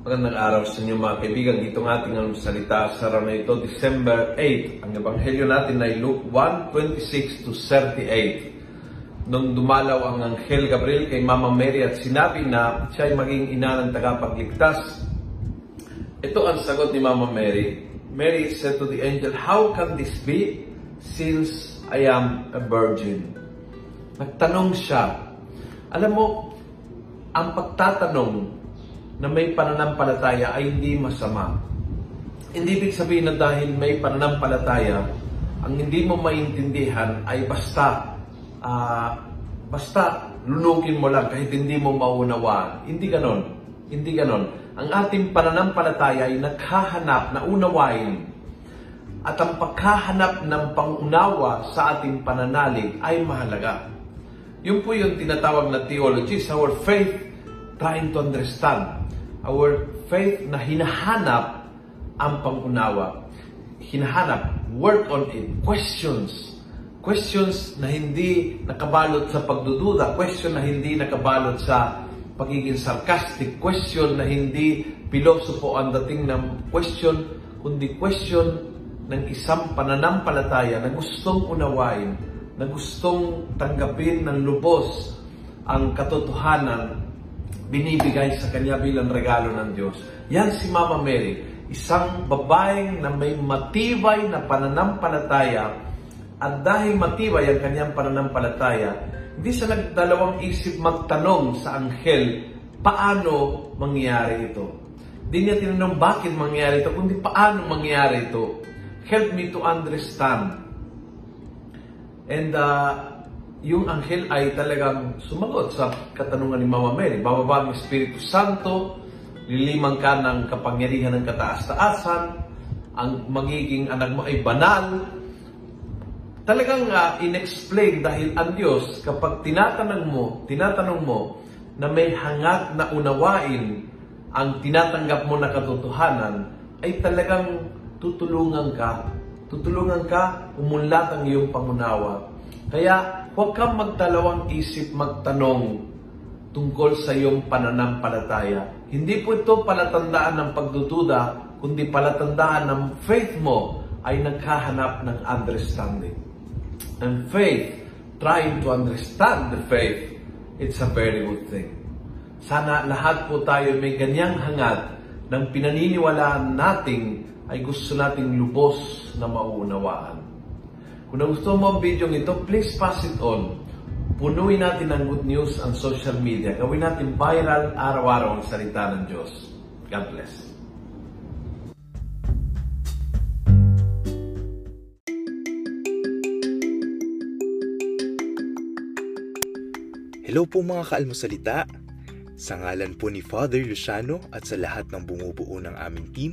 Magandang araw sa inyo mga kaibigan. Ating ang salita sa araw na ito, December 8. Ang ebanghelyo natin ay Luke 1:26 to 38. Nung dumalaw ang Anghel Gabriel kay Mama Mary at sinabi na siya ay maging ina ng tagapagligtas. Ito ang sagot ni Mama Mary. Mary said to the angel, How can this be since I am a virgin? Nagtanong siya. Alam mo, ang pagtatanong na may pananampalataya ay hindi masama. Hindi ibig sabihin na dahil may pananampalataya, ang hindi mo maintindihan ay basta, uh, basta lulugin mo lang kahit hindi mo maunawaan. Hindi ganon. Hindi ganon. Ang ating pananampalataya ay naghahanap na unawain at ang paghahanap ng pangunawa sa ating pananalig ay mahalaga. Yun po yung tinatawag na theology, our faith trying to understand our faith na hinahanap ang pangunawa. Hinahanap, work on it, questions. Questions na hindi nakabalot sa pagdududa, question na hindi nakabalot sa pagiging sarcastic, question na hindi pilosopo ang dating ng question, kundi question ng isang pananampalataya na gustong unawain, na gustong tanggapin ng lubos ang katotohanan binibigay sa kanya bilang regalo ng Diyos. Yan si Mama Mary, isang babaeng na may matibay na pananampalataya at dahil matibay ang kanyang pananampalataya, hindi siya nagdalawang isip magtanong sa anghel, paano mangyari ito? Hindi niya tinanong bakit mangyari ito, kundi paano mangyari ito. Help me to understand. And uh, yung anghel ay talagang sumagot sa katanungan ni Mama Mary. Bababa ang Espiritu Santo, lilimang ka ng kapangyarihan ng kataas-taasan, ang magiging anak mo ay banal. Talagang uh, in-explain dahil ang Diyos, kapag tinatanong mo, tinatanong mo na may hangad na unawain ang tinatanggap mo na katotohanan, ay talagang tutulungan ka. Tutulungan ka, umunlad ang iyong pangunawa. Kaya huwag kang magdalawang isip magtanong tungkol sa iyong pananampalataya. Hindi po ito palatandaan ng pagdududa, kundi palatandaan ng faith mo ay naghahanap ng understanding. And faith, trying to understand the faith, it's a very good thing. Sana lahat po tayo may ganyang hangad ng pinaniniwalaan nating ay gusto nating lubos na mauunawaan. Kung nagustuhan mo ang video ito, please pass it on. Punuin natin ng good news ang social media. Gawin natin viral araw-araw ang salita ng Diyos. God bless. Hello po mga kaalmosalita. Sa ngalan po ni Father Luciano at sa lahat ng bumubuo ng aming team,